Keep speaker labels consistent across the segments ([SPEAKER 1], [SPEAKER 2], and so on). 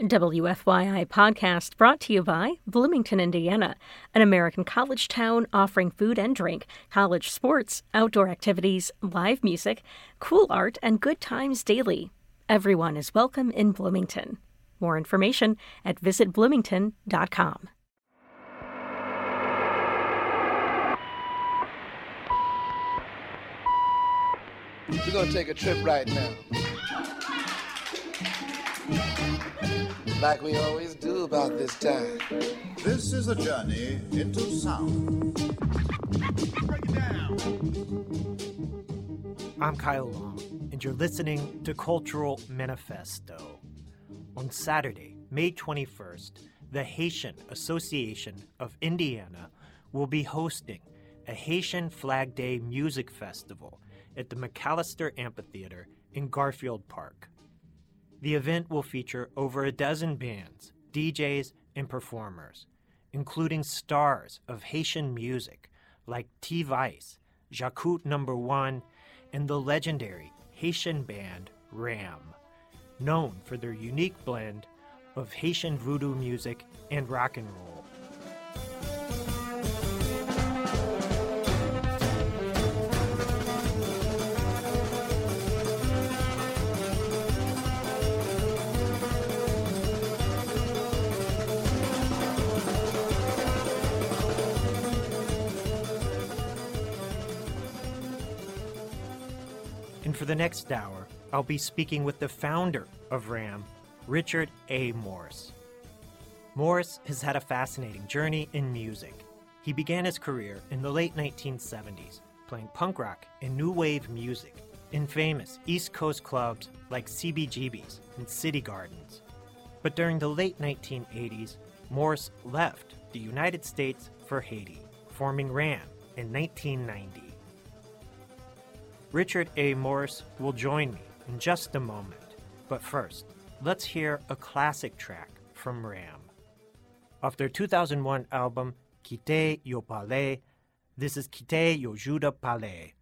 [SPEAKER 1] WFYI podcast brought to you by Bloomington, Indiana, an American college town offering food and drink, college sports, outdoor activities, live music, cool art, and good times daily. Everyone is welcome in Bloomington. More information at visitbloomington.com.
[SPEAKER 2] We're gonna take a trip right now. Like we always do about this time.
[SPEAKER 3] This is a journey into sound.
[SPEAKER 4] I'm Kyle Long, and you're listening to Cultural Manifesto. On Saturday, May 21st, the Haitian Association of Indiana will be hosting a Haitian Flag Day Music Festival at the McAllister Amphitheater in Garfield Park. The event will feature over a dozen bands, DJs, and performers, including stars of Haitian music like T Vice, Djakout Number One, and the legendary Haitian band Ram, known for their unique blend of Haitian voodoo music and rock and roll. And for the next hour, I'll be speaking with the founder of RAM, Richard A. Morse. Morris has had a fascinating journey in music. He began his career in the late 1970s, playing punk rock and new wave music in famous East Coast clubs like CBGB's and City Gardens. But during the late 1980s, Morse left the United States for Haiti, forming RAM in 1990. Richard A. Morse will join me in just a moment. But first, let's hear a classic track from Ram. Off their 2001 album, Quitte Yo Palais, this is Quitte Yo Juda Palais.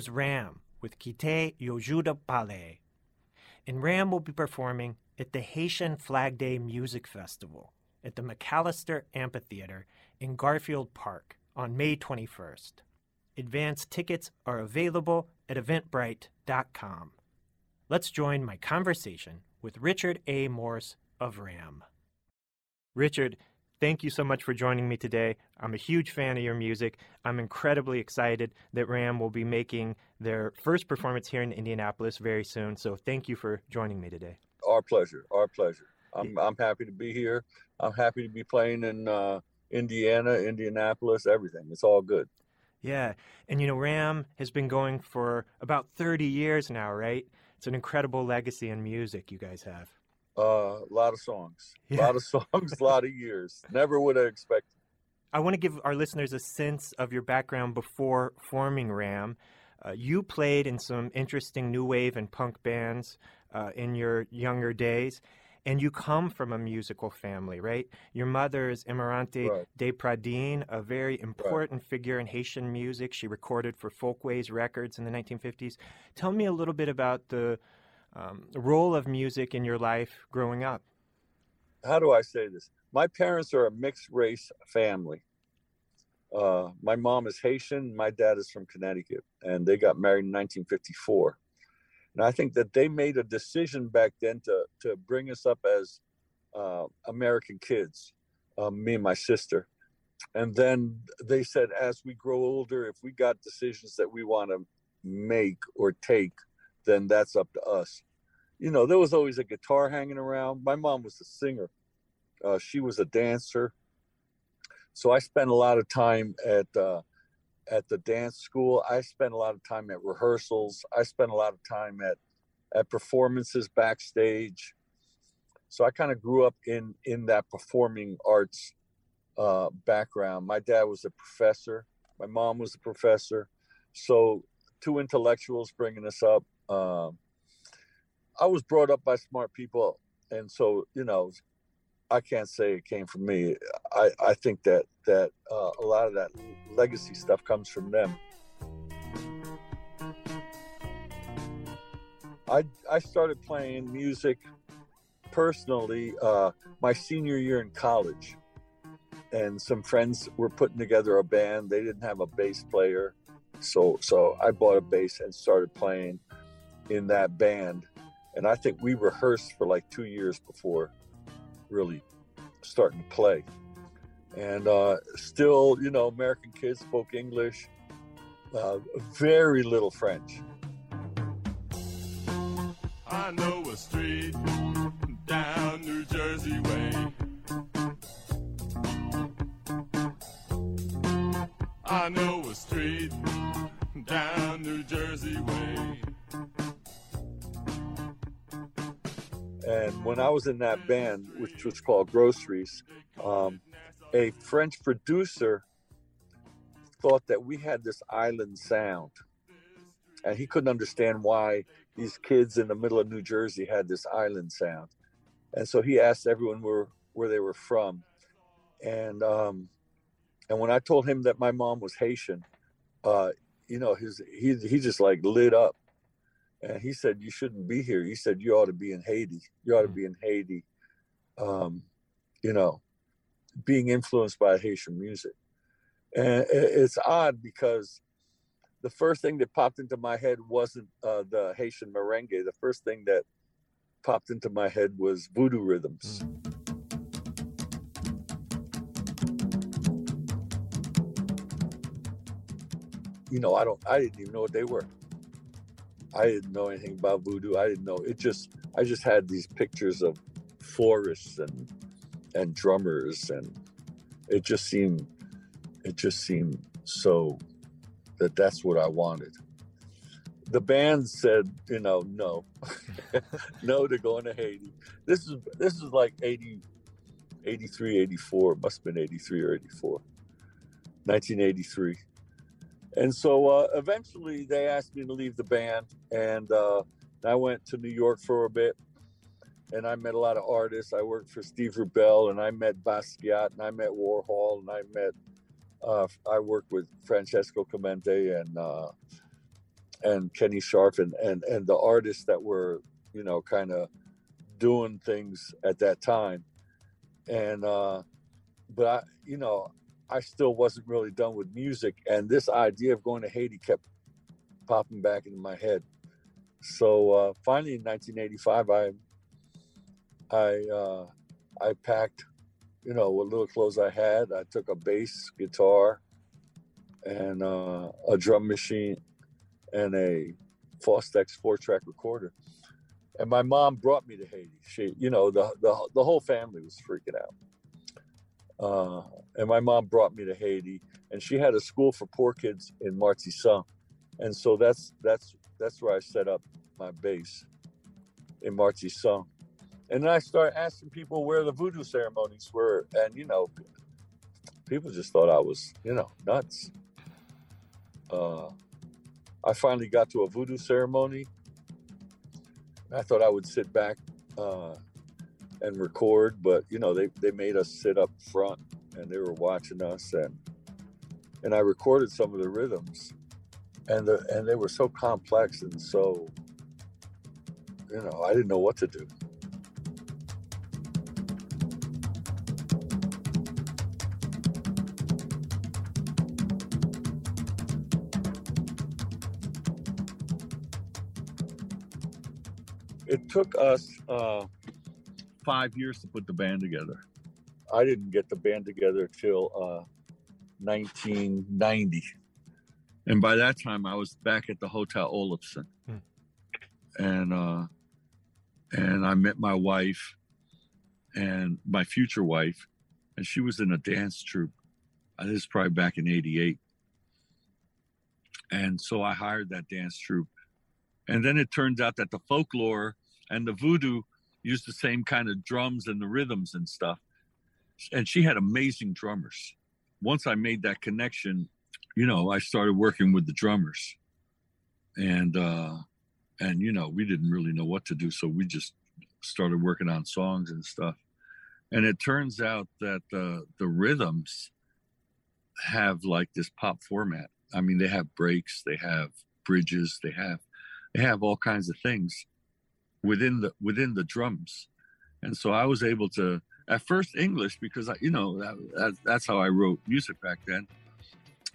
[SPEAKER 4] Was Ram with Kite Yojuda Ballet. And Ram will be performing at the Haitian Flag Day Music Festival at the McAllister Amphitheater in Garfield Park on May 21st. Advance tickets are available at eventbrite.com. Let's join my conversation with Richard A. Morse of RAM. Richard, thank you so much for joining me today. I'm a huge fan of your music. I'm incredibly excited that RAM will be making their first performance here in Indianapolis very soon. So thank you for joining me today.
[SPEAKER 5] Our pleasure. Our pleasure. I'm, I'm happy to be here. I'm happy to be playing in uh, Indiana, Indianapolis, everything. It's all good.
[SPEAKER 4] Yeah. And you know, RAM has been going for about 30 years now, right? It's an incredible legacy in music you guys have.
[SPEAKER 5] Uh, a lot of songs, a yeah. lot of songs, a lot of years. Never would have expected.
[SPEAKER 4] I want to give our listeners a sense of your background before forming RAM. Uh, you played in some interesting new wave and punk bands uh, in your younger days and you come from a musical family, right? Your mother is Emerante right. de Pradine, a very important right. figure in Haitian music. She recorded for Folkways Records in the 1950s. Tell me a little bit about the um, role of music in your life growing up.
[SPEAKER 5] How do I say this? My parents are a mixed race family. Uh, my mom is Haitian, my dad is from Connecticut, and they got married in 1954. And I think that they made a decision back then to, to bring us up as uh, American kids, uh, me and my sister. And then they said, as we grow older, if we got decisions that we want to make or take, then that's up to us. You know, there was always a guitar hanging around. My mom was a singer, uh, she was a dancer. So I spent a lot of time at uh, at the dance school. I spent a lot of time at rehearsals. I spent a lot of time at at performances backstage. So I kind of grew up in in that performing arts uh, background. My dad was a professor. My mom was a professor. So two intellectuals bringing us up. Um, I was brought up by smart people, and so you know, I can't say it came from me. I, I think that that uh, a lot of that legacy stuff comes from them. I I started playing music personally uh, my senior year in college, and some friends were putting together a band. They didn't have a bass player, so so I bought a bass and started playing in that band. And I think we rehearsed for like two years before really starting to play. And uh, still, you know, American kids spoke English, uh, very little French. I know a street down New Jersey way. I know a street down New Jersey way. And when I was in that band, which was called Groceries, um, a French producer thought that we had this island sound. And he couldn't understand why these kids in the middle of New Jersey had this island sound. And so he asked everyone where, where they were from. And um, and when I told him that my mom was Haitian, uh, you know, his he he just like lit up and he said you shouldn't be here. He said you ought to be in haiti. You ought to be in haiti um, you know being influenced by haitian music. And it's odd because the first thing that popped into my head wasn't uh, the haitian merengue. The first thing that popped into my head was voodoo rhythms. You know i don't i didn't even know what they were I didn't know anything about voodoo. I didn't know. It just I just had these pictures of florists and and drummers and it just seemed it just seemed so that that's what I wanted. The band said, you know, no. no to going to Haiti. This is this is like 80 83 84, must have been 83 or 84. 1983 and so uh, eventually they asked me to leave the band, and uh, I went to New York for a bit, and I met a lot of artists. I worked for Steve Rubell, and I met Basquiat, and I met Warhol, and I met. Uh, I worked with Francesco Clemente and uh, and Kenny Scharf, and and and the artists that were you know kind of doing things at that time, and uh, but I you know I still wasn't really done with music, and this idea of going to Haiti kept popping back into my head. So uh, finally, in 1985, I I uh, I packed, you know, what little clothes I had. I took a bass guitar and uh, a drum machine and a Fostex four-track recorder. And my mom brought me to Haiti. She, you know, the the, the whole family was freaking out. And my mom brought me to Haiti, and she had a school for poor kids in Martissant, and so that's that's that's where I set up my base in Martissant. And then I started asking people where the voodoo ceremonies were, and you know, people just thought I was, you know, nuts. Uh, I finally got to a voodoo ceremony. I thought I would sit back uh, and record, but you know, they, they made us sit up front and they were watching us and and I recorded some of the rhythms and the and they were so complex and so you know, I didn't know what to do. It took us uh, five years to put the band together. I didn't get the band together till uh, 1990. And by that time, I was back at the Hotel Oloffson.
[SPEAKER 4] Hmm.
[SPEAKER 5] And, uh, and I met my wife and my future wife, and she was in a dance troupe. Uh, This is probably back in 88. And so I hired that dance troupe. And then it turns out that the folklore and the voodoo used the same kind of drums and the rhythms and stuff. And she had amazing drummers. Once I made that connection, you know, I started working with the drummers. And uh and you know, we didn't really know what to do, so we just started working on songs and stuff. And it turns out that the the rhythms have like this pop format. I mean, they have breaks, they have bridges, they have they have all kinds of things within the within the drums and so i was able to at first english because i you know that, that, that's how i wrote music back then.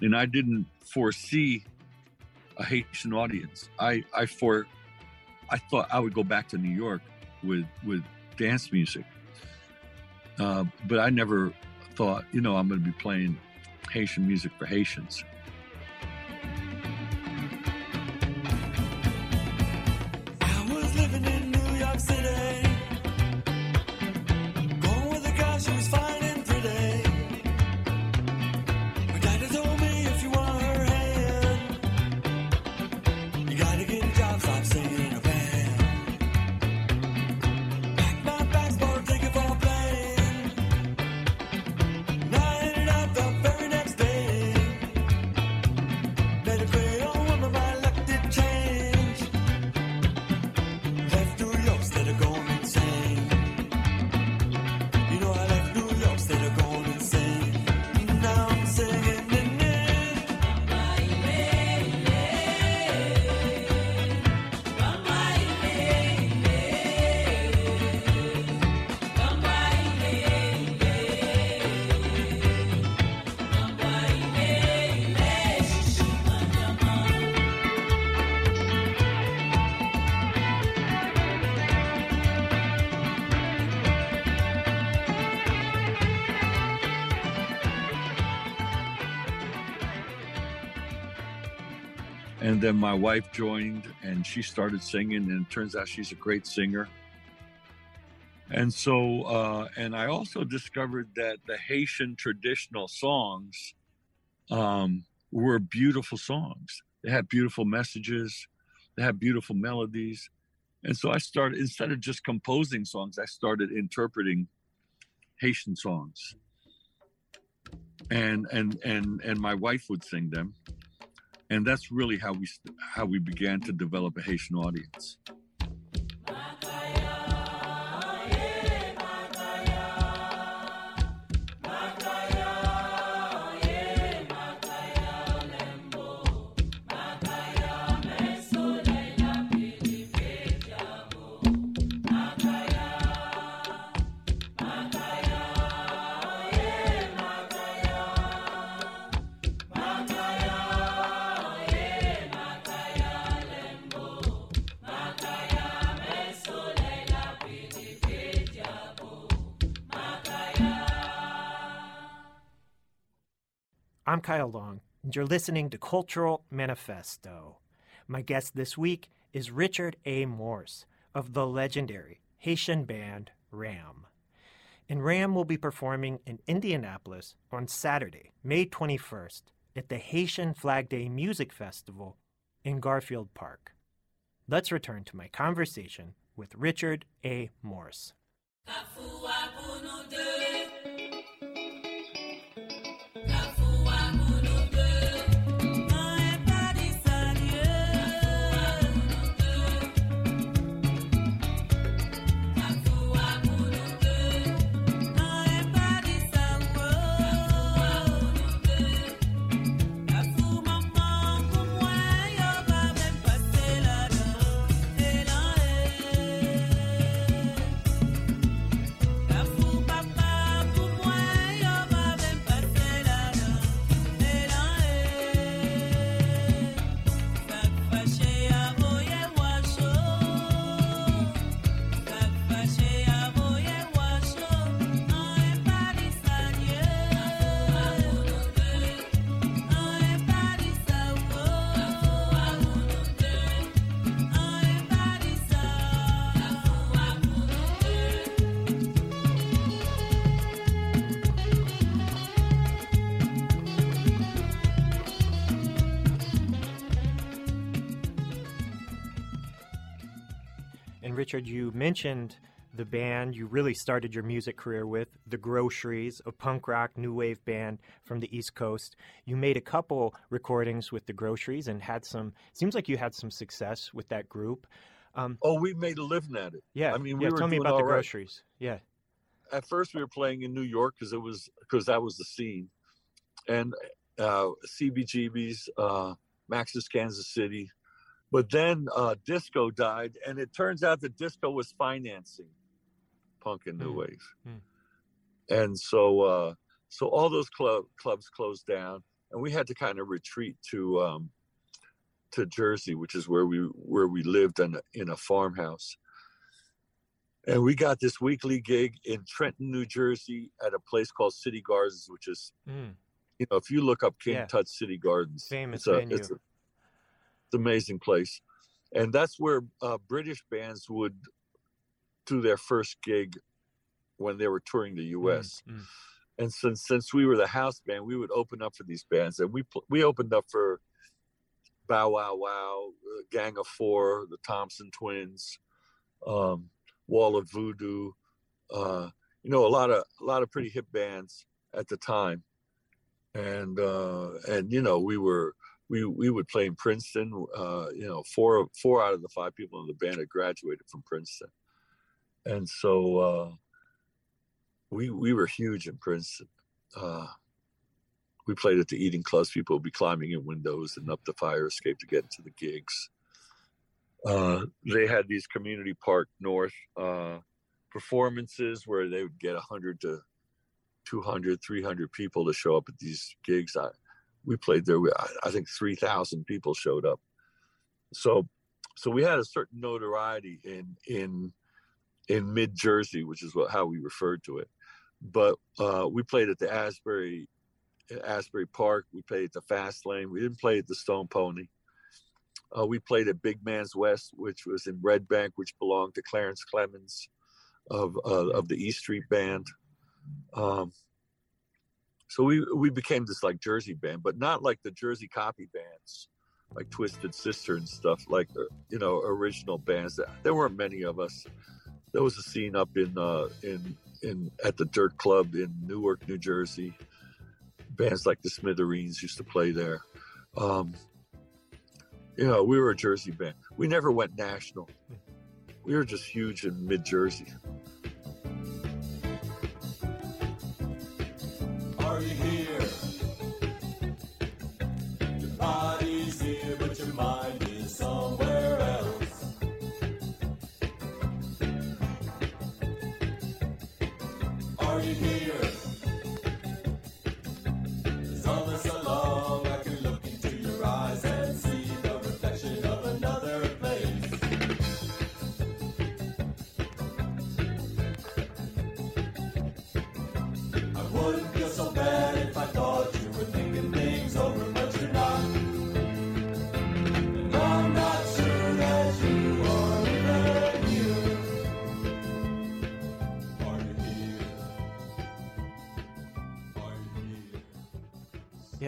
[SPEAKER 5] And i didn't foresee a haitian audience. I i for i thought i would go back to new york with with dance music. Uh, but i never thought you know i'm going to be playing haitian music for haitians
[SPEAKER 6] and
[SPEAKER 5] then my wife joined and she started singing and it turns out she's a great singer. And so uh, and i also discovered that the haitian traditional songs um, were beautiful songs. They had beautiful messages. They had beautiful melodies. And so i started instead of just composing songs i started interpreting haitian songs. And and and and my wife would sing them and that's really how we how we began to develop a Haitian audience.
[SPEAKER 4] I'm Kyle Long, and you're listening to Cultural Manifesto. My guest this week is Richard A. Morse of the legendary Haitian band Ram. And Ram will be performing in Indianapolis on Saturday, May 21st, at the Haitian Flag Day Music Festival in Garfield Park. Let's return to my conversation with Richard A. Morse. Richard, you mentioned the band you really started your music career with, The Groceries, a punk rock new wave band from the East Coast. You made a couple recordings with The Groceries and had some, seems like you had some success with that group. Um,
[SPEAKER 5] Oh, we made a living at it.
[SPEAKER 4] yeah,
[SPEAKER 5] I mean, we
[SPEAKER 4] yeah,
[SPEAKER 5] were
[SPEAKER 4] tell me about The
[SPEAKER 5] right.
[SPEAKER 4] Groceries. Yeah.
[SPEAKER 5] At first, we were playing in New York because it was because that was the scene, and uh, CBGB's, uh, Max's Kansas City, but then uh, disco died, and it turns out that disco was financing punk and new
[SPEAKER 4] Hmm.
[SPEAKER 5] wave,
[SPEAKER 4] Hmm.
[SPEAKER 5] and so uh, so all those club clubs closed down, and we had to kind of retreat to um, to Jersey, which is where we where we lived in a, in a farmhouse. And we got this weekly gig in Trenton, New Jersey, at a place called City Gardens, which is,
[SPEAKER 4] Mm.
[SPEAKER 5] you know, if you look up King
[SPEAKER 4] Yeah.
[SPEAKER 5] Tut City Gardens,
[SPEAKER 4] Famous
[SPEAKER 5] it's a,
[SPEAKER 4] venue.
[SPEAKER 5] It's, a, amazing place, and that's where uh, British bands would do their first gig when they were touring the U.S.
[SPEAKER 4] Mm, mm.
[SPEAKER 5] And since since we were the house band, we would open up for these bands, and we pl- we opened up for Bow Wow Wow, uh, Gang of Four, the Thompson Twins, um, Wall of Voodoo, uh, you know, a lot of a lot of pretty hip bands at the time, and uh, and you know we were we we would play in Princeton. Uh, you know, four four out of the five people in the band had graduated from Princeton, and so uh, we we were huge in Princeton. Uh, we played at the eating clubs. People would be climbing in windows and up the fire escape to get into the gigs. Uh, they had these community park north uh, performances where they would get 100 to 200 300 people to show up at these gigs I, we played there I, I think 3000 people showed up. So so we had a certain notoriety in in in mid jersey which is what how we referred to it. But uh, we played at the asbury asbury park. We played at the fast lane. We didn't play at the stone pony. Uh, we played at Big Man's West, which was in Red Bank, which belonged to Clarence Clemons of uh, of the E Street Band. Um, so we we became this like Jersey band, but not like the Jersey copy bands, like Twisted Sister and stuff, like you know original bands. That there weren't many of us. There was a scene up in uh, in in at the Dirt Club in Newark, New Jersey. Bands like the Smithereens used to play there. Um, you know, we were a Jersey band. We never went national. We were just huge in mid Jersey.
[SPEAKER 6] You here?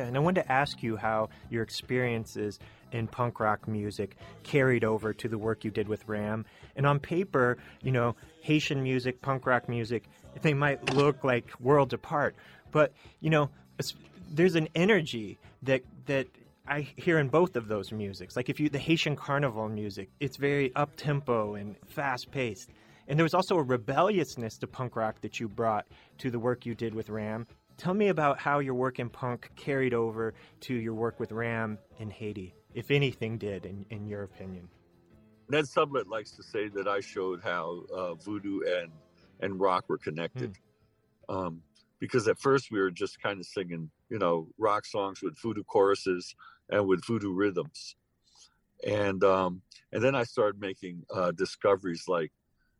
[SPEAKER 6] And I
[SPEAKER 4] wanted to ask you how your experiences in punk rock music carried over to the work you did with Ram. And on paper, you know, Haitian music, punk rock music, they might look like worlds apart, but you know, there's an energy that that I hear in both of those musics. Like if you the Haitian carnival music, it's very up tempo and fast paced. And there was also a rebelliousness to punk rock that you brought to the work you did with Ram. Tell me about how your work in punk carried over to your work with Ram in Haiti, if anything did, in, in your opinion.
[SPEAKER 5] Ned Sublette likes to say that I showed how uh, voodoo and and rock were connected, um, because at first we were just kind of singing, you know, rock songs with voodoo choruses and with voodoo rhythms, and um, and then I started making uh, discoveries like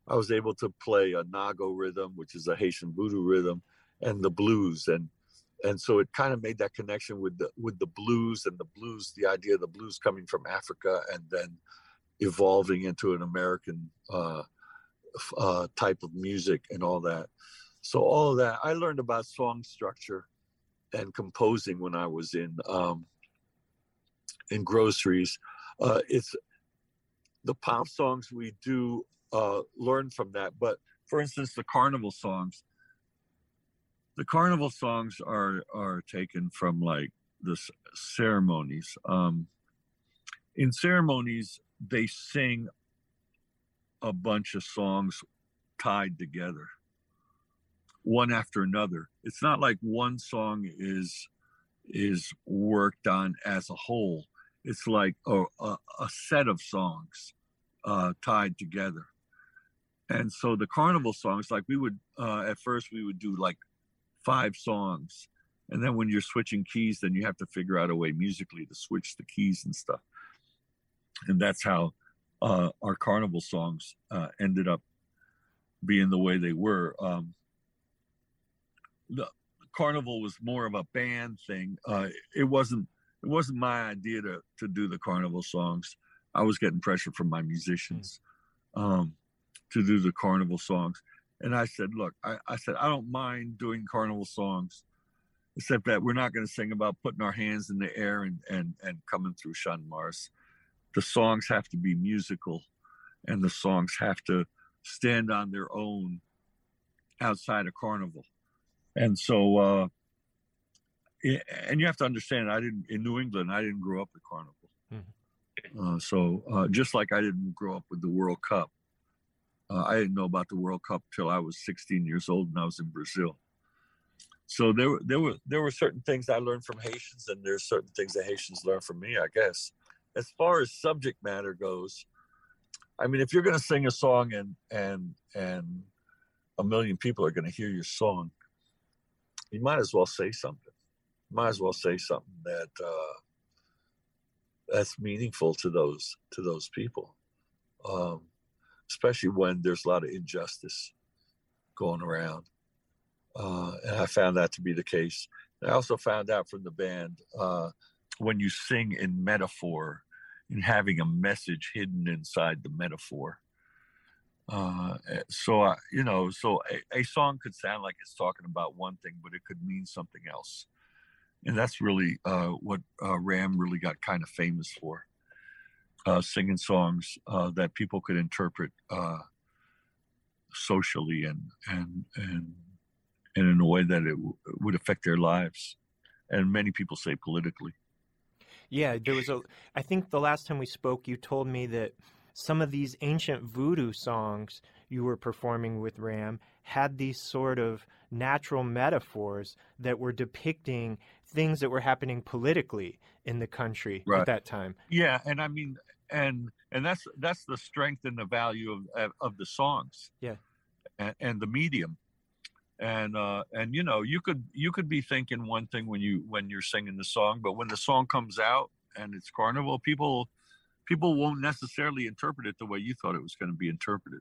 [SPEAKER 5] I was able to play a nago rhythm, which is a Haitian voodoo rhythm, and the blues, and and so it kind of made that connection with the with the blues and the blues, the idea of the blues coming from Africa, and then evolving into an American uh, uh, type of music and all that. So all of that, I learned about song structure and composing when I was in um, in groceries. Uh, it's the pop songs we do uh, learn from that, but for instance, the carnival songs. The carnival songs are are taken from like the ceremonies. Um, in ceremonies, they sing a bunch of songs tied together one after another. It's not like one song is is worked on as a whole. It's like a, a, a set of songs uh, tied together. And so the carnival songs like we would uh, at first we would do like five songs and then when you're switching keys then you have to figure out a way musically to switch the keys and stuff and that's how uh, our carnival songs uh, ended up being the way they were. Um, the carnival was more of a band thing. Uh, it wasn't. It wasn't my idea to to do the carnival songs. I was getting pressure from my musicians um, to do the carnival songs, and I said, "Look, I, I said I don't mind doing carnival songs." Except that we're not going to sing about putting our hands in the air and, and, and coming through Sean Mars. The songs have to be musical and the songs have to stand on their own outside a carnival. And so uh and you have to understand i didn't in new england i didn't grow up with carnival. Uh, so uh, just like i didn't grow up with the world cup uh, i didn't know about the world cup till i was 16 years old and i was in brazil. So there were there were there were certain things i learned from haitians and there's certain things that haitians learned from me i guess. As far as subject matter goes, I mean, if you're going to sing a song and and and a million people are going to hear your song, you might as well say something. Might as well say something that uh, that's meaningful to those to those people, um, especially when there's a lot of injustice going around. Uh, and I found that to be the case. I also found out from the band uh, when you sing in metaphor and having a message hidden inside the metaphor. Uh, eh, so I, you know, so a, a song could sound like it's talking about one thing, but it could mean something else, and that's really uh, what uh, Ram really got kind of famous for, uh, singing songs uh, that people could interpret uh, socially and and and and in a way that it w- would affect their lives, and many people say politically.
[SPEAKER 4] Yeah, there was a. I think the last time we spoke, you told me that some of these ancient voodoo songs you were performing with Ram had these sort of natural metaphors that were depicting things that were happening politically in the country
[SPEAKER 5] Right.
[SPEAKER 4] at that time.
[SPEAKER 5] Yeah, and I mean, and and that's that's the strength and the value of of, of the songs.
[SPEAKER 4] Yeah.
[SPEAKER 5] and, and the medium, and uh, and you know, you could you could be thinking one thing when you when you're singing the song, but when the song comes out and it's carnival, people people won't necessarily interpret it the way you thought it was going to be interpreted.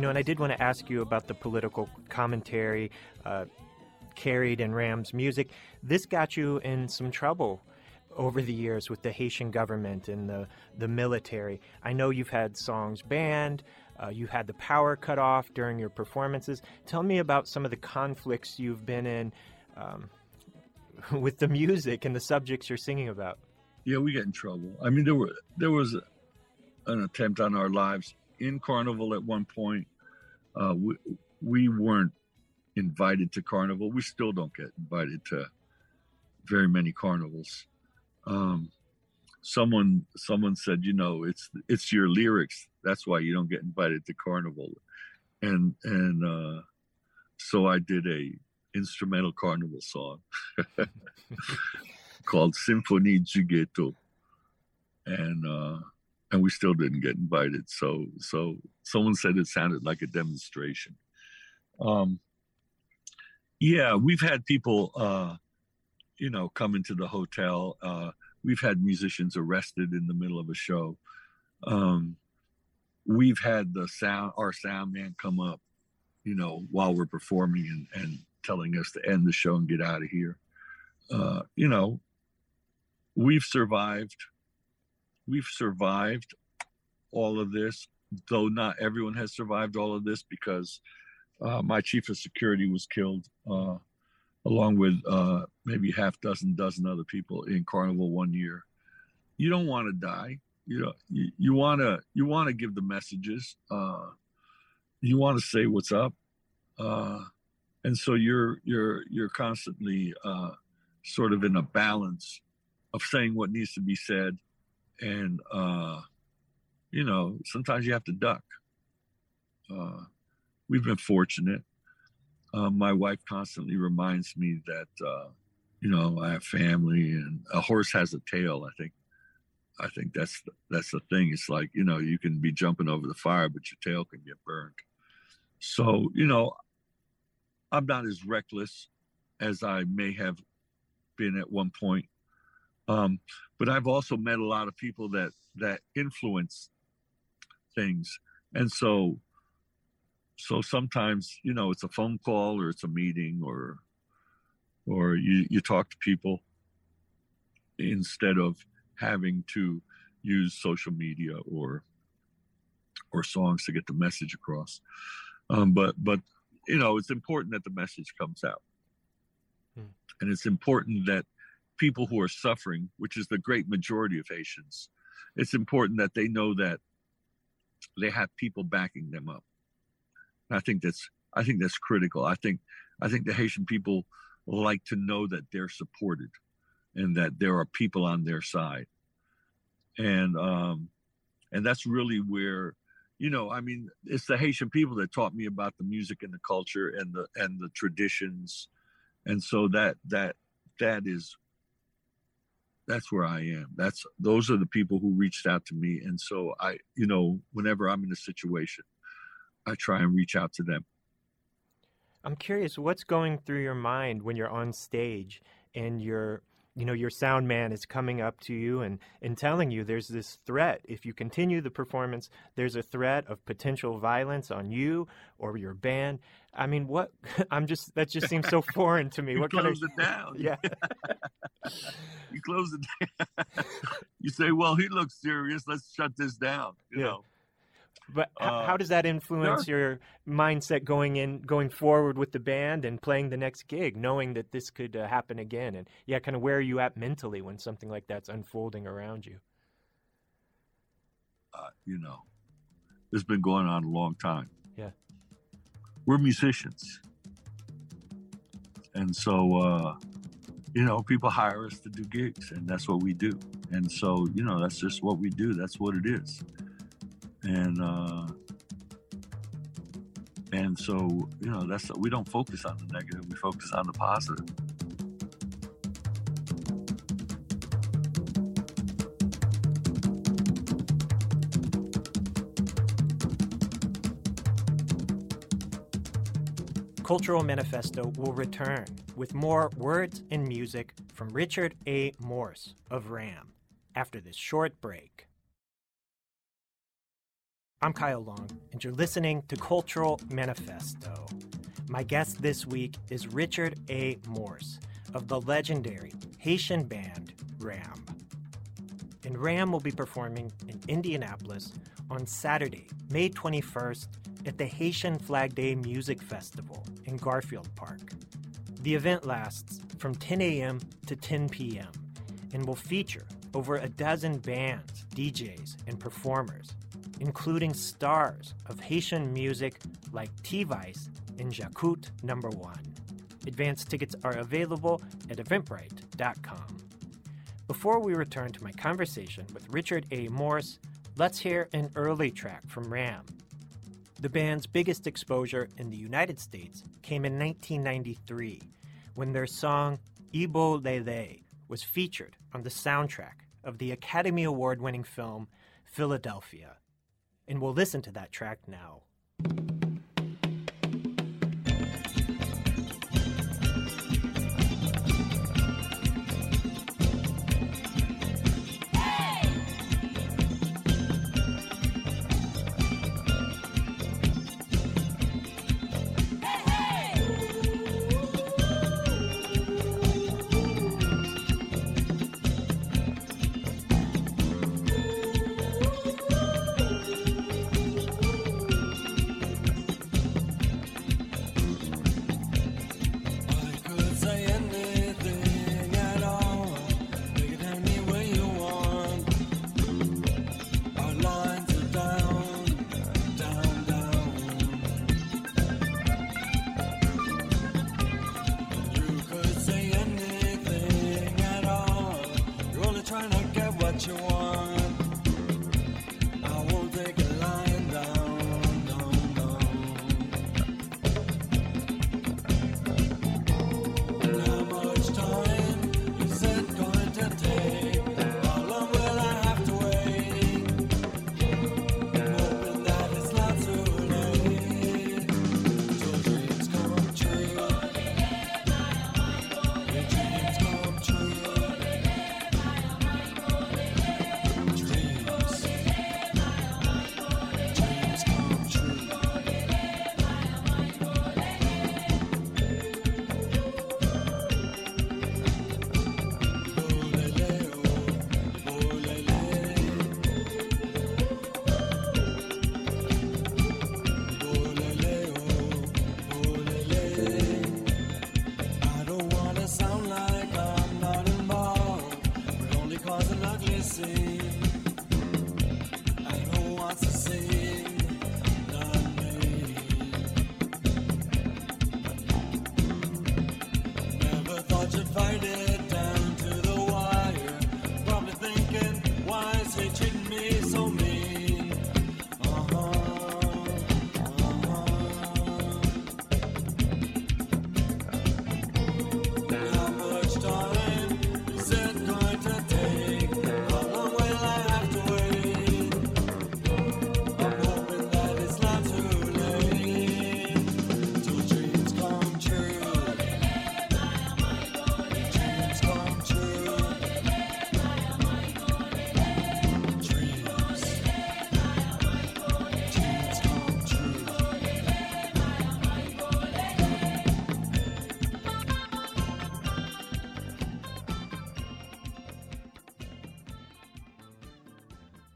[SPEAKER 4] Know, and I did want to ask you about the political commentary uh, carried in Ram's music. This got you in some trouble over the years with the Haitian government and the, the military. I know you've had songs banned, uh, you had the power cut off during your performances. Tell me about some of the conflicts you've been in um, with the music and the subjects you're singing about.
[SPEAKER 5] Yeah, we get in trouble. I mean, there were there was an attempt on our lives in Carnival at one point. Uh, we we weren't invited to Carnival. We still don't get invited to very many carnivals. Um, someone someone said, you know, it's it's your lyrics. That's why you don't get invited to Carnival. And and uh, so I did a instrumental carnival song called Symphonie du Ghetto. And uh, and we still didn't get invited. So so someone said it sounded like a demonstration. Um, yeah, we've had people, uh, you know, come into the hotel. Uh, we've had musicians arrested in the middle of a show. Um, we've had the sound, our sound man come up, you know, while we're performing and, and telling us to end the show and get out of here. Uh, you know, we've survived. We've survived all of this, though not everyone has survived all of this because uh, my chief of security was killed, uh, along with uh, maybe half dozen dozen other people in Carnival one year. You don't want to die. You know, you, you want to you want to give the messages. Uh, you want to say what's up, uh, and so you're you're you're constantly uh, sort of in a balance of saying what needs to be said, and uh, you know sometimes you have to duck. Uh, we've been fortunate. Uh, my wife constantly reminds me that uh, you know I have family and a horse has a tail. I think I think that's the, that's the thing. It's like you know you can be jumping over the fire, but your tail can get burned. So you know I'm not as reckless as I may have been at one point. Um, but I've also met a lot of people that that influence things, and so so sometimes you know it's a phone call or it's a meeting or or you you talk to people instead of having to use social media or or songs to get the message across. Um, but but you know it's important that the message comes out.
[SPEAKER 4] Hmm.
[SPEAKER 5] and it's important that people who are suffering which is the great majority of haitians it's important that they know that they have people backing them up I think that's I think that's critical. I think I think the Haitian people like to know that they're supported and that there are people on their side. And um and that's really where you know, I mean, it's the Haitian people that taught me about the music and the culture and the and the traditions. And so that that that is that's where I am. That's those are the people who reached out to me. And so I, you know, whenever I'm in a situation I try and reach out to them.
[SPEAKER 4] I'm curious, what's going through your mind when you're on stage and your, you know, your sound man is coming up to you and, and telling you there's this threat. If you continue the performance, there's a threat of potential violence on you or your band. I mean, what? I'm just that just seems so foreign to me.
[SPEAKER 5] You
[SPEAKER 4] what
[SPEAKER 5] close
[SPEAKER 4] kind
[SPEAKER 5] it down.
[SPEAKER 4] yeah?
[SPEAKER 5] You close it down. you say, "Well, he looks serious. Let's shut this down." You
[SPEAKER 4] Yeah.
[SPEAKER 5] know.
[SPEAKER 4] But
[SPEAKER 5] Uh,
[SPEAKER 4] how does that influence your mindset going in, going forward with the band and playing the next gig, knowing that this could uh, happen again? And yeah, kind of where are you at mentally when something like that's unfolding around you?
[SPEAKER 5] Uh, you know, has been going on a long time.
[SPEAKER 4] Yeah.
[SPEAKER 5] We're musicians, and so uh, you know, people hire us to do gigs, and that's what we do. And so, you know, that's just what we do. That's what it is. And uh, and so, you know, that's we don't focus on the negative. We focus on the positive.
[SPEAKER 4] Cultural Manifesto will return with more words and music from Richard A. Morse of RAM after this short break. I'm Kyle Long, and you're listening to Cultural Manifesto. My guest this week is Richard A. Morse of the legendary Haitian band Ram. And Ram will be performing in Indianapolis on Saturday, May 21st at the Haitian Flag Day Music Festival in Garfield Park. The event lasts from 10 a.m. to 10 p.m. and will feature over a dozen bands, DJs, and performers, including stars of Haitian music like T Vice and Djakout Number One. Advance tickets are available at eventbrite.com. Before we return to my conversation with Richard A. Morse, let's hear an early track from Ram. The band's biggest exposure in the United States came in 1993 when their song Ibo Lele was featured on the soundtrack of the Academy Award winning film Philadelphia. And we'll listen to that track now.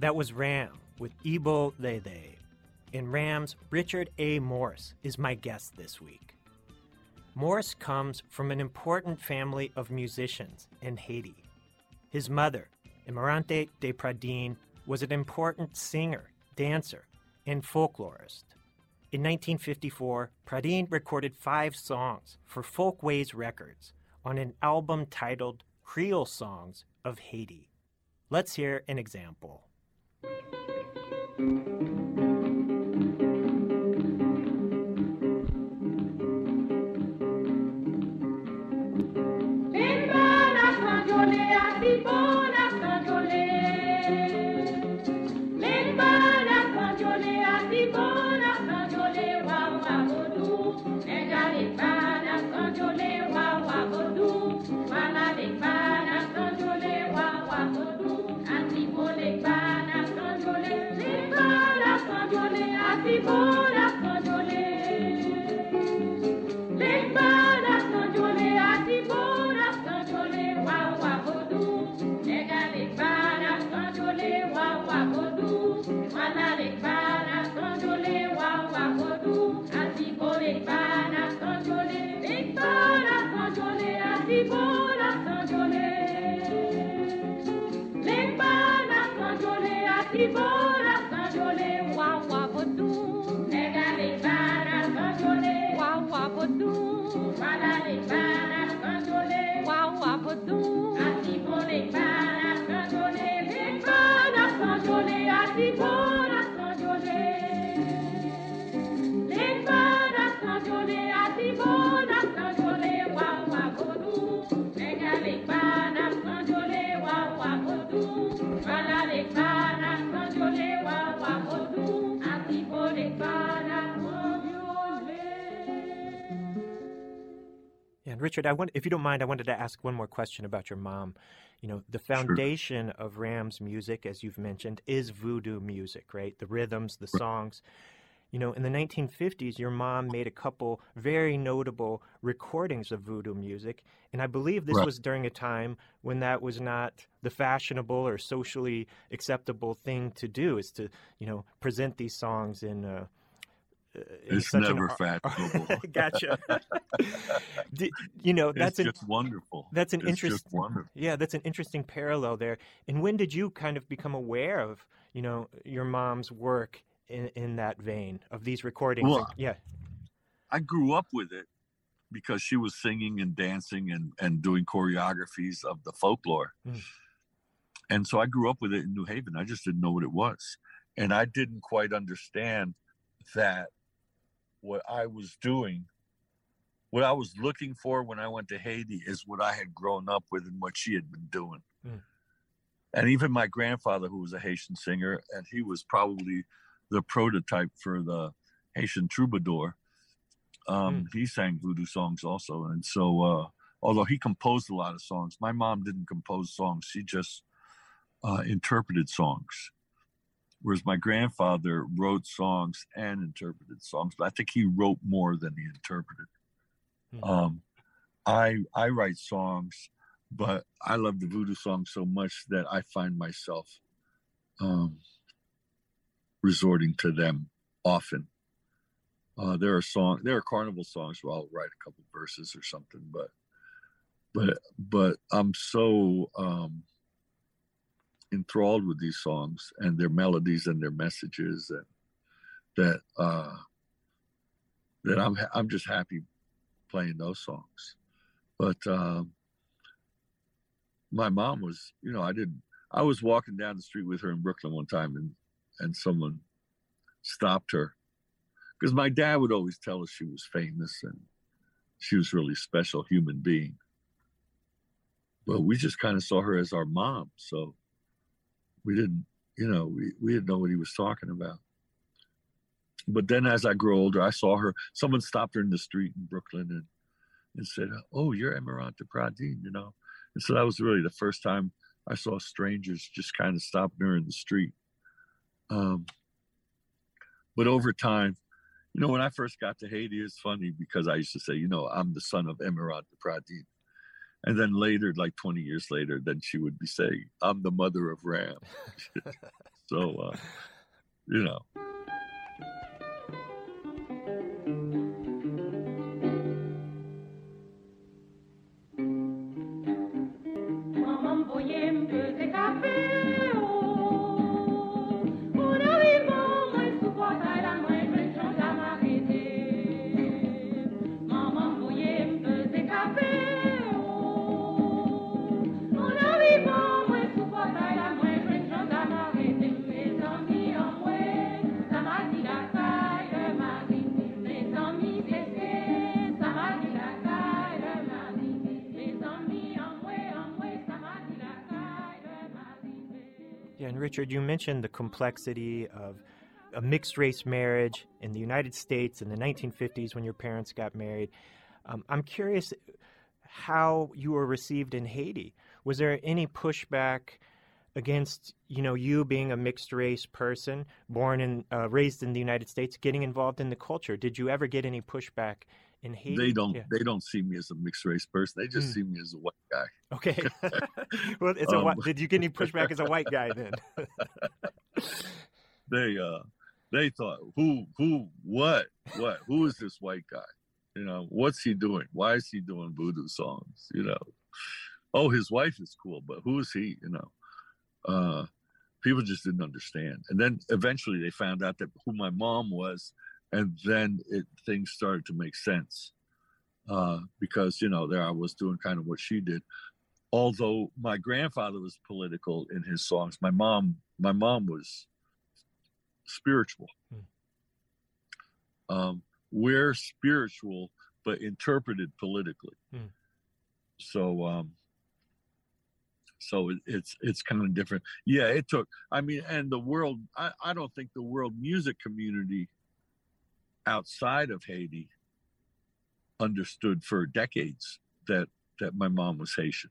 [SPEAKER 6] That
[SPEAKER 4] was Ram with Ibo Lele. And Ram's Richard A. Morse is my guest this week. Morse comes from an important family of musicians in Haiti. His mother, Emerante de Pradine, was an important singer, dancer, and folklorist. In 1954, Pradine recorded five songs for Folkways Records on an album titled Creole Songs of Haiti. Let's hear an example.
[SPEAKER 7] Sanjole,
[SPEAKER 4] and Richard, I want, if you don't mind, I wanted to ask one more question about your mom. You know, the foundation of Ram's music, as you've mentioned, is voodoo music, right? The rhythms, the songs. You know, in the 1950s, your mom made a couple very notable recordings of voodoo music, and I believe this
[SPEAKER 5] Right.
[SPEAKER 4] was during a time when that was not the fashionable or socially acceptable thing to do, is to, you know, present these songs in. Uh, in
[SPEAKER 5] It's
[SPEAKER 4] such an
[SPEAKER 5] never
[SPEAKER 4] ar-
[SPEAKER 5] fashionable.
[SPEAKER 4] gotcha. You know, that's
[SPEAKER 5] it's
[SPEAKER 4] an
[SPEAKER 5] just wonderful.
[SPEAKER 4] that's an
[SPEAKER 5] It's just wonderful.
[SPEAKER 4] yeah, that's an interesting parallel there. And when did you kind of become aware of, you know, your mom's work in, in that vein of these recordings?
[SPEAKER 5] Well,
[SPEAKER 4] yeah.
[SPEAKER 5] I grew up with it because she was singing and dancing and, and doing choreographies of the folklore.
[SPEAKER 4] Mm.
[SPEAKER 5] And so I grew up with it in New Haven. I just didn't know what it was. And I didn't quite understand that what I was doing, what I was looking for when I went to Haiti is what I had grown up with and what she had been doing.
[SPEAKER 4] Mm.
[SPEAKER 5] And even my grandfather, who was a Haitian singer, and he was probably the prototype for the Haitian troubadour. Um, He sang voodoo songs also, and so uh, although he composed a lot of songs, my mom didn't compose songs; she just uh, interpreted songs. Whereas my grandfather wrote songs and interpreted songs, but I think he wrote more than he interpreted.
[SPEAKER 4] Mhm.
[SPEAKER 5] Um, I I write songs, but I love the voodoo song so much that I find myself um, resorting to them often. Uh, there are song, there are carnival songs where I'll write a couple verses or something, but but but I'm so um, enthralled with these songs and their melodies and their messages and that uh, that I'm I'm just happy playing those songs. But um, my mom was, you know, I didn't. I was walking down the street with her in Brooklyn one time, and and someone stopped her because my dad would always tell us she was famous and she was really special human being. But we just kind of saw her as our mom, so we didn't, you know, we, we didn't know what he was talking about. But then as I grew older, I saw her. Someone stopped her in the street in Brooklyn and and said, "Oh, you're Emerante Pradine," you know. And so that was really the first time I saw strangers just kind of stopping her in the street. Um, but over time, you know, when I first got to Haiti, it's funny because I used to say, you know, I'm the son of Emerante Pradine. And then later, like 20 years later, then she would be saying, I'm the mother of Ram. so, uh, you know,
[SPEAKER 4] Richard, you mentioned the complexity of a mixed race marriage in the United States in the 1950s when your parents got married. Um, I'm curious how you were received in Haiti. Was there any pushback against you know you being a mixed race person, born and uh, raised in the United States, getting involved in the culture? Did you ever get any pushback
[SPEAKER 5] they don't
[SPEAKER 4] Yeah.
[SPEAKER 5] they don't see me as a mixed race person. They just
[SPEAKER 4] Mm.
[SPEAKER 5] see me as a white guy.
[SPEAKER 4] Okay. well, it's a
[SPEAKER 5] Um,
[SPEAKER 4] whi- did you get any pushback as a white guy then?
[SPEAKER 5] They uh they thought who who what what who is this white guy? You know, what's he doing? Why is he doing voodoo songs? You know. Oh, his wife is cool, but who is he? You know. Uh people just didn't understand. And then eventually they found out that who my mom was, and then it things started to make sense uh, because you know there I was doing kind of what she did. Although my grandfather was political in his songs, my mom my mom was spiritual. Um, we're spiritual, but interpreted politically.
[SPEAKER 4] Hmm.
[SPEAKER 5] So um, so it, it's it's kind of different. Yeah, it took. I mean, and the world. I, I don't think the world music community outside of Haiti understood for decades that that my mom was Haitian.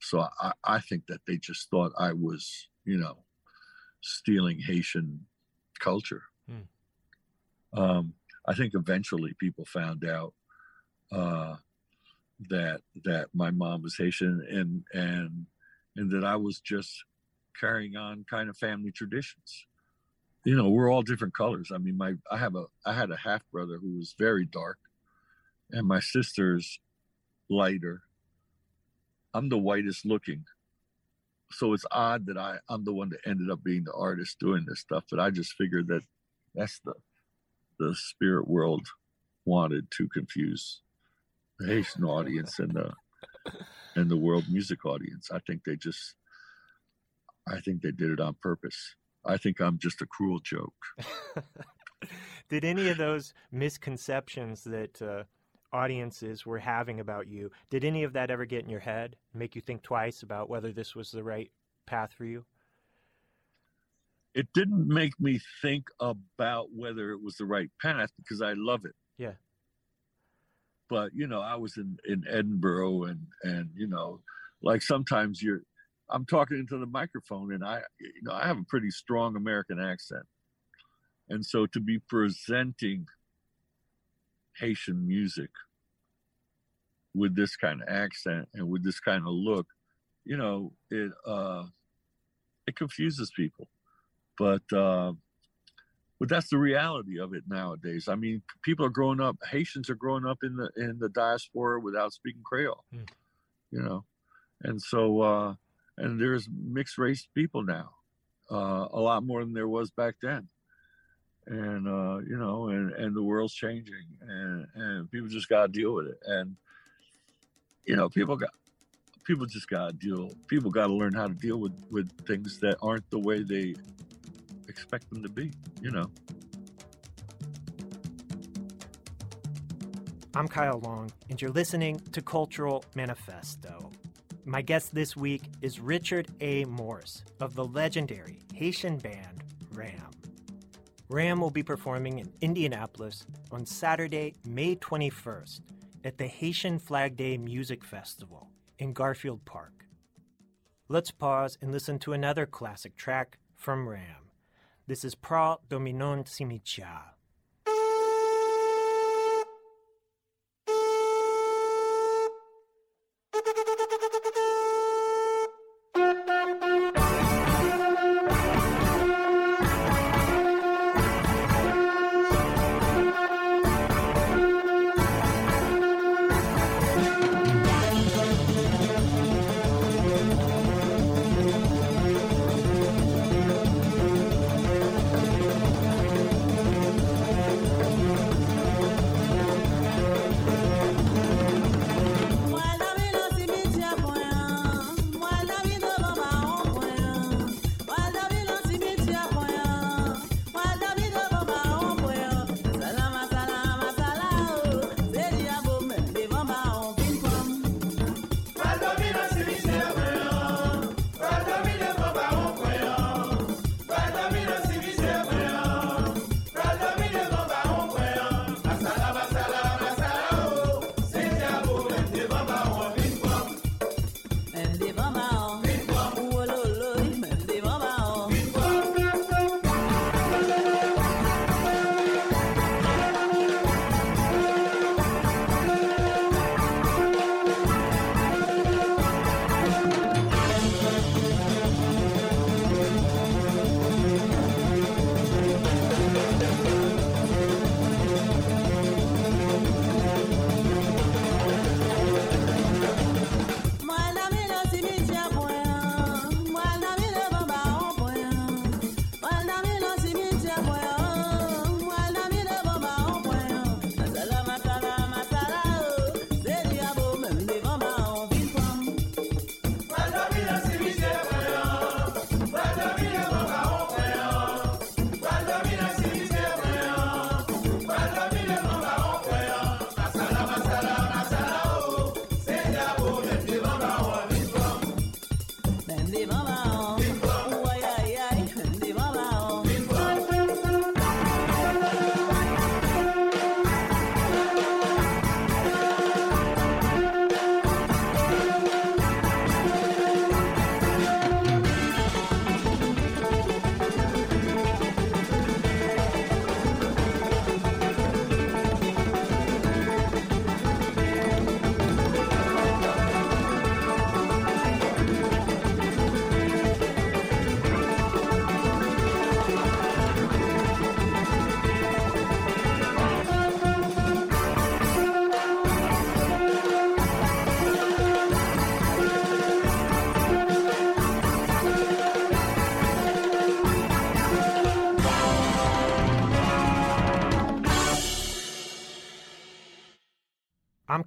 [SPEAKER 5] So I, I think that they just thought I was, you know, stealing Haitian culture. Um, I think eventually people found out uh, that that my mom was Haitian and and and that I was just carrying on kind of family traditions. You know, we're all different colors. I mean, my I have a I had a half brother who was very dark, and my sister's lighter. I'm the whitest looking. So it's odd that I, I'm the one that ended up being the artist doing this stuff, but I just figured that that's the the spirit world wanted to confuse the Haitian audience and the and the world music audience. I think they just I think they did it on purpose. I think I'm just a cruel joke.
[SPEAKER 4] Did any of those misconceptions that uh, audiences were having about you, did any of that ever get in your head, make you think twice about whether this was the right path for you?
[SPEAKER 5] It didn't make me think about whether it was the right path because I love it.
[SPEAKER 4] Yeah.
[SPEAKER 5] But you know, I was in in Edinburgh and and you know, like sometimes you're I'm talking into the microphone and I you know, I have a pretty strong American accent. And so to be presenting Haitian music with this kind of accent and with this kind of look, you know, it uh it confuses people. But uh but that's the reality of it nowadays. I mean, people are growing up. Haitians are growing up in the in the diaspora without speaking Creole,
[SPEAKER 4] Hmm.
[SPEAKER 5] you know, and so uh, and there's mixed race people now, uh, a lot more than there was back then, and uh, you know, and and the world's changing, and and people just got to deal with it, and you know, people got people just got to deal. People got to learn how to deal with with things that aren't the way they expect them to be, you know.
[SPEAKER 4] I'm Kyle Long, and you're listening to Cultural Manifesto. My guest this week is Richard A. Morse of the legendary Haitian band Ram. Ram will be performing in Indianapolis on Saturday, May 21st at the Haitian Flag Day Music Festival in Garfield Park. Let's pause and listen to another classic track from Ram. This is Pra Dominon Cimetière.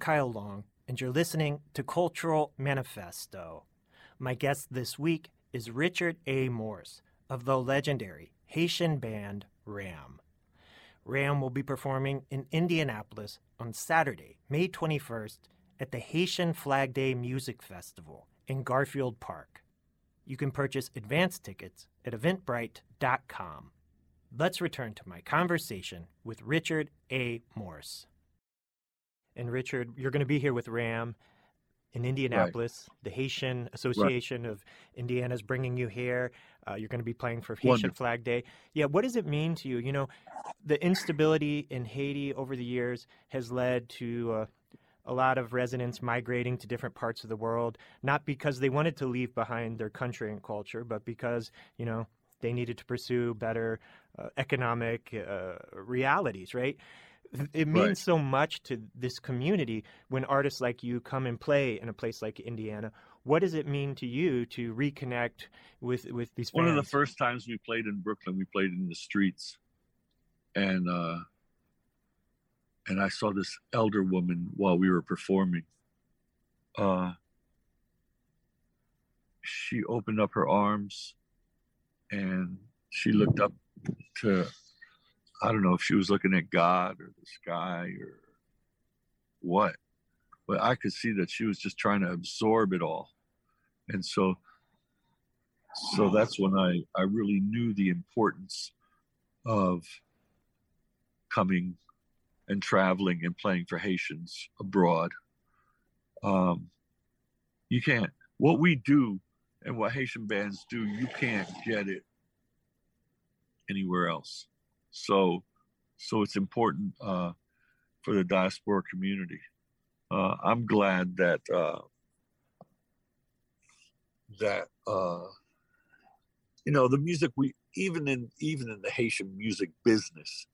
[SPEAKER 4] Kyle Long, and you're listening to Cultural Manifesto. My guest this week is Richard A. Morse of the legendary Haitian band Ram. Ram will be performing in Indianapolis on Saturday, May 21st at the Haitian Flag Day Music Festival in Garfield Park. You can purchase advance tickets at eventbrite.com. Let's return to my conversation with Richard A. Morse. And Richard, you're going to be here with Ram in Indianapolis. The Haitian Association of Indiana is bringing you here. Uh, you're going to be playing for Haitian
[SPEAKER 5] Wonderful.
[SPEAKER 4] Flag Day. Yeah, what does it mean to you? You know, the instability in Haiti over the years has led to uh, a lot of residents migrating to different parts of the world, not because they wanted to leave behind their country and culture, but because, you know, they needed to pursue better uh, economic uh, realities, right? It means
[SPEAKER 5] Right.
[SPEAKER 4] so much to this community when artists like you come and play in a place like Indiana. What does it mean to you to reconnect with with these fans?
[SPEAKER 5] One of the first times we played in Brooklyn, we played in the streets, and uh, and I saw this elder woman while we were performing. Uh, she opened up her arms, and she looked up to. I don't know if she was looking at God or the sky or what, but I could see that she was just trying to absorb it all, and so so that's when I, I really knew the importance of coming and traveling and playing for Haitians abroad. Um, you can't, what we do and what Haitian bands do, you can't get it anywhere else. So, so it's important uh, for the diaspora community. Uh, I'm glad that uh, that uh, you know the music we even in even in the Haitian music business,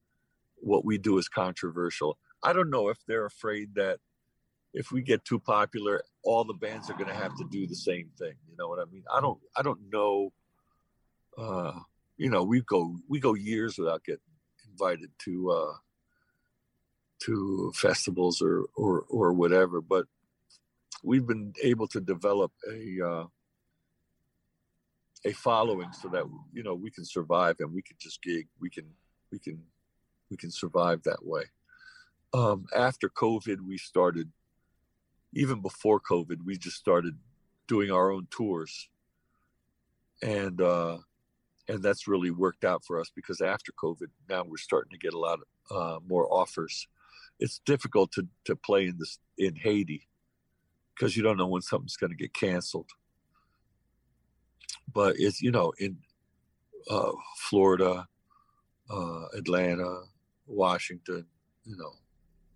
[SPEAKER 5] what we do is controversial. I don't know if they're afraid that if we get too popular, all the bands are going to have to do the same thing. You know what I mean? I don't. I don't know. Uh, you know, we go we go years without getting invited to uh, to festivals or or or whatever, but we've been able to develop a uh, a following so that you know we can survive and we can just gig we can we can we can survive that way. Um, after covid we started even before covid we just started doing our own tours. And uh and that's really worked out for us because after covid now we're starting to get a lot uh, more offers it's difficult to to play in this in haiti because you don't know when something's going to get canceled but it's you know in uh, Florida, uh, Atlanta, Washington, you know,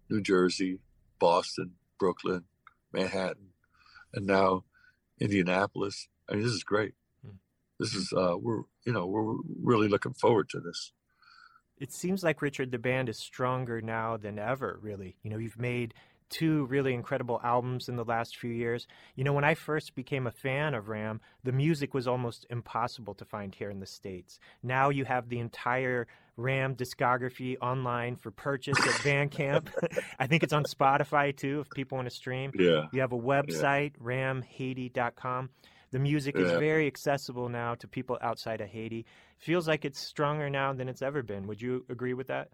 [SPEAKER 5] New Jersey, Boston, Brooklyn, Manhattan, and now Indianapolis. I mean, this is great.
[SPEAKER 4] Hmm.
[SPEAKER 5] This is uh, we're you know we're really looking forward to this.
[SPEAKER 4] it seems like Richard the band is stronger now than ever, really. You know, you've made two really incredible albums in the last few years. You know, when I first became a fan of Ram, the music was almost impossible to find here in the States. Now you have the entire Ram discography online for purchase at Bandcamp. I think it's on Spotify too if people want to stream.
[SPEAKER 5] Yeah,
[SPEAKER 4] You have a website, ramhaiti.com. The music is
[SPEAKER 5] Yeah.
[SPEAKER 4] very accessible now to people outside of Haiti. Feels like it's stronger now than it's ever been. Would you agree with that?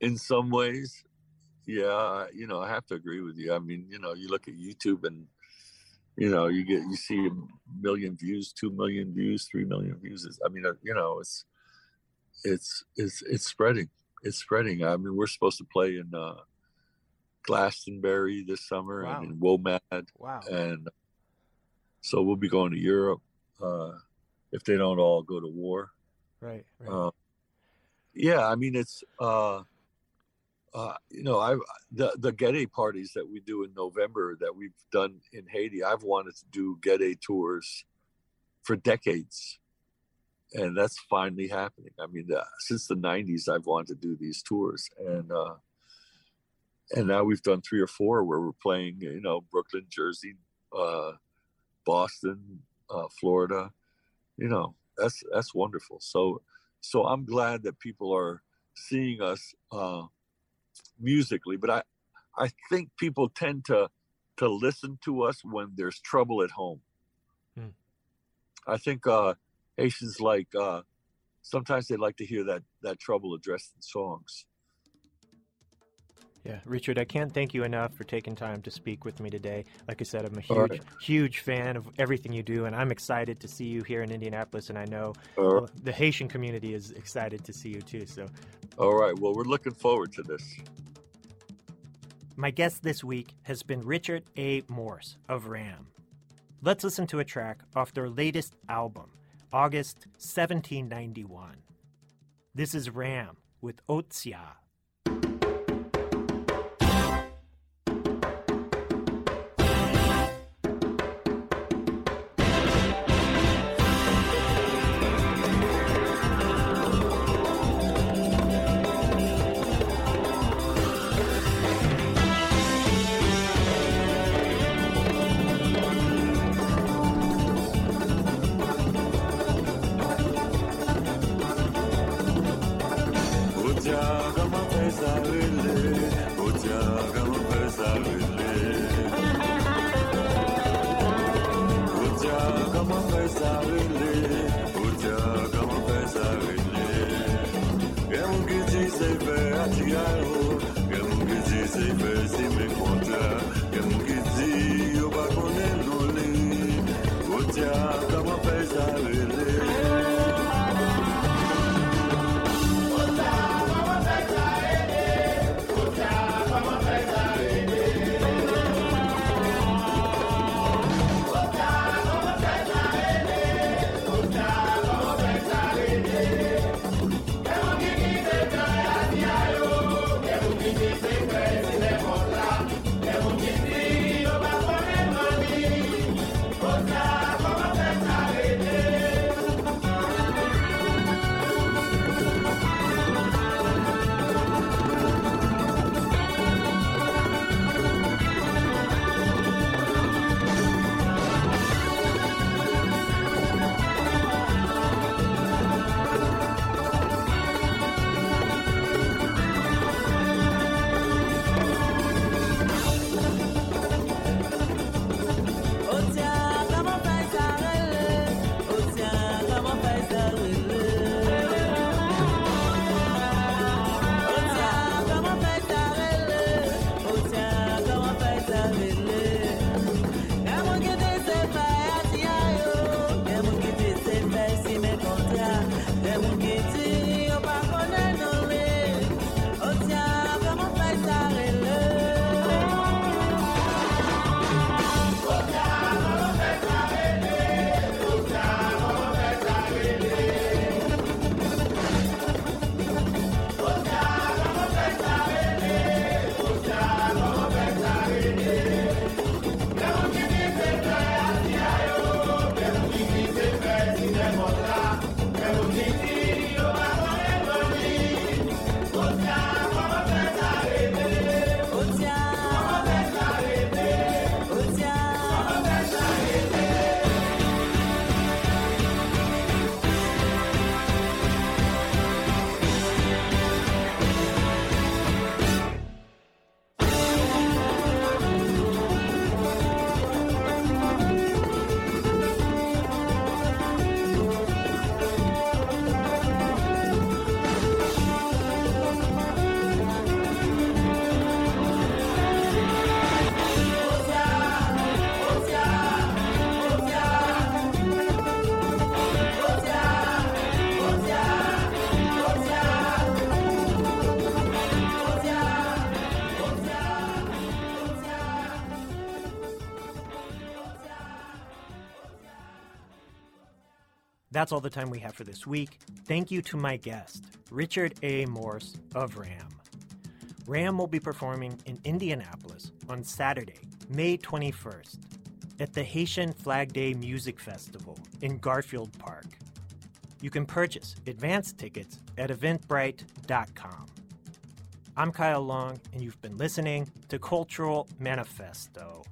[SPEAKER 5] in some ways, yeah, you know, I have to agree with you. I mean, you know, you look at YouTube and you know, you get you see a million views, two million views, three million views. It's- I mean, uh, you know, it's it's it's it's spreading. It's spreading. I mean, we're supposed to play in uh, Glastonbury this summer
[SPEAKER 4] Wow.
[SPEAKER 5] and in WOMAD,
[SPEAKER 4] Wow.
[SPEAKER 5] and so we'll be going to Europe uh, if they don't all go to war.
[SPEAKER 4] Right. right.
[SPEAKER 5] Uh, yeah, I mean it's uh, uh, you know I the the Gede parties that we do in November that we've done in Haiti. I've wanted to do Gede tours for decades, and that's finally happening. I mean, uh, since the '90s, I've wanted to do these tours, and uh, and now we've done three or four where we're playing. You know, Brooklyn, Jersey, uh, Boston, uh, Florida. You know, that's that's wonderful. So so I'm glad that people are seeing us uh, musically, but I I think people tend to to listen to us when there's trouble at home.
[SPEAKER 4] Hmm.
[SPEAKER 5] I think uh, Haitians like uh, sometimes they like to hear that that trouble addressed in songs.
[SPEAKER 4] Yeah, Richard, I can't thank you enough for taking time to speak with me today. Like I said, I'm a huge,
[SPEAKER 5] right.
[SPEAKER 4] huge fan of everything you do, and I'm excited to see you here in Indianapolis. And I know
[SPEAKER 5] right.
[SPEAKER 4] the Haitian community is excited to see you too. So,
[SPEAKER 5] All right. Well, we're looking forward to this.
[SPEAKER 4] my guest this week has been Richard A. Morse of Ram. Let's listen to a track off their latest album, August 1791. This is Ram with Otsia. That's all the time we have for this week. Thank you to my guest, Richard A. Morse of RAM. RAM will be performing in Indianapolis on Saturday, May 21st, at the Haitian Flag Day Music Festival in Garfield Park. You can purchase advance tickets at eventbrite.com. I'm Kyle Long, and you've been listening to Cultural Manifesto.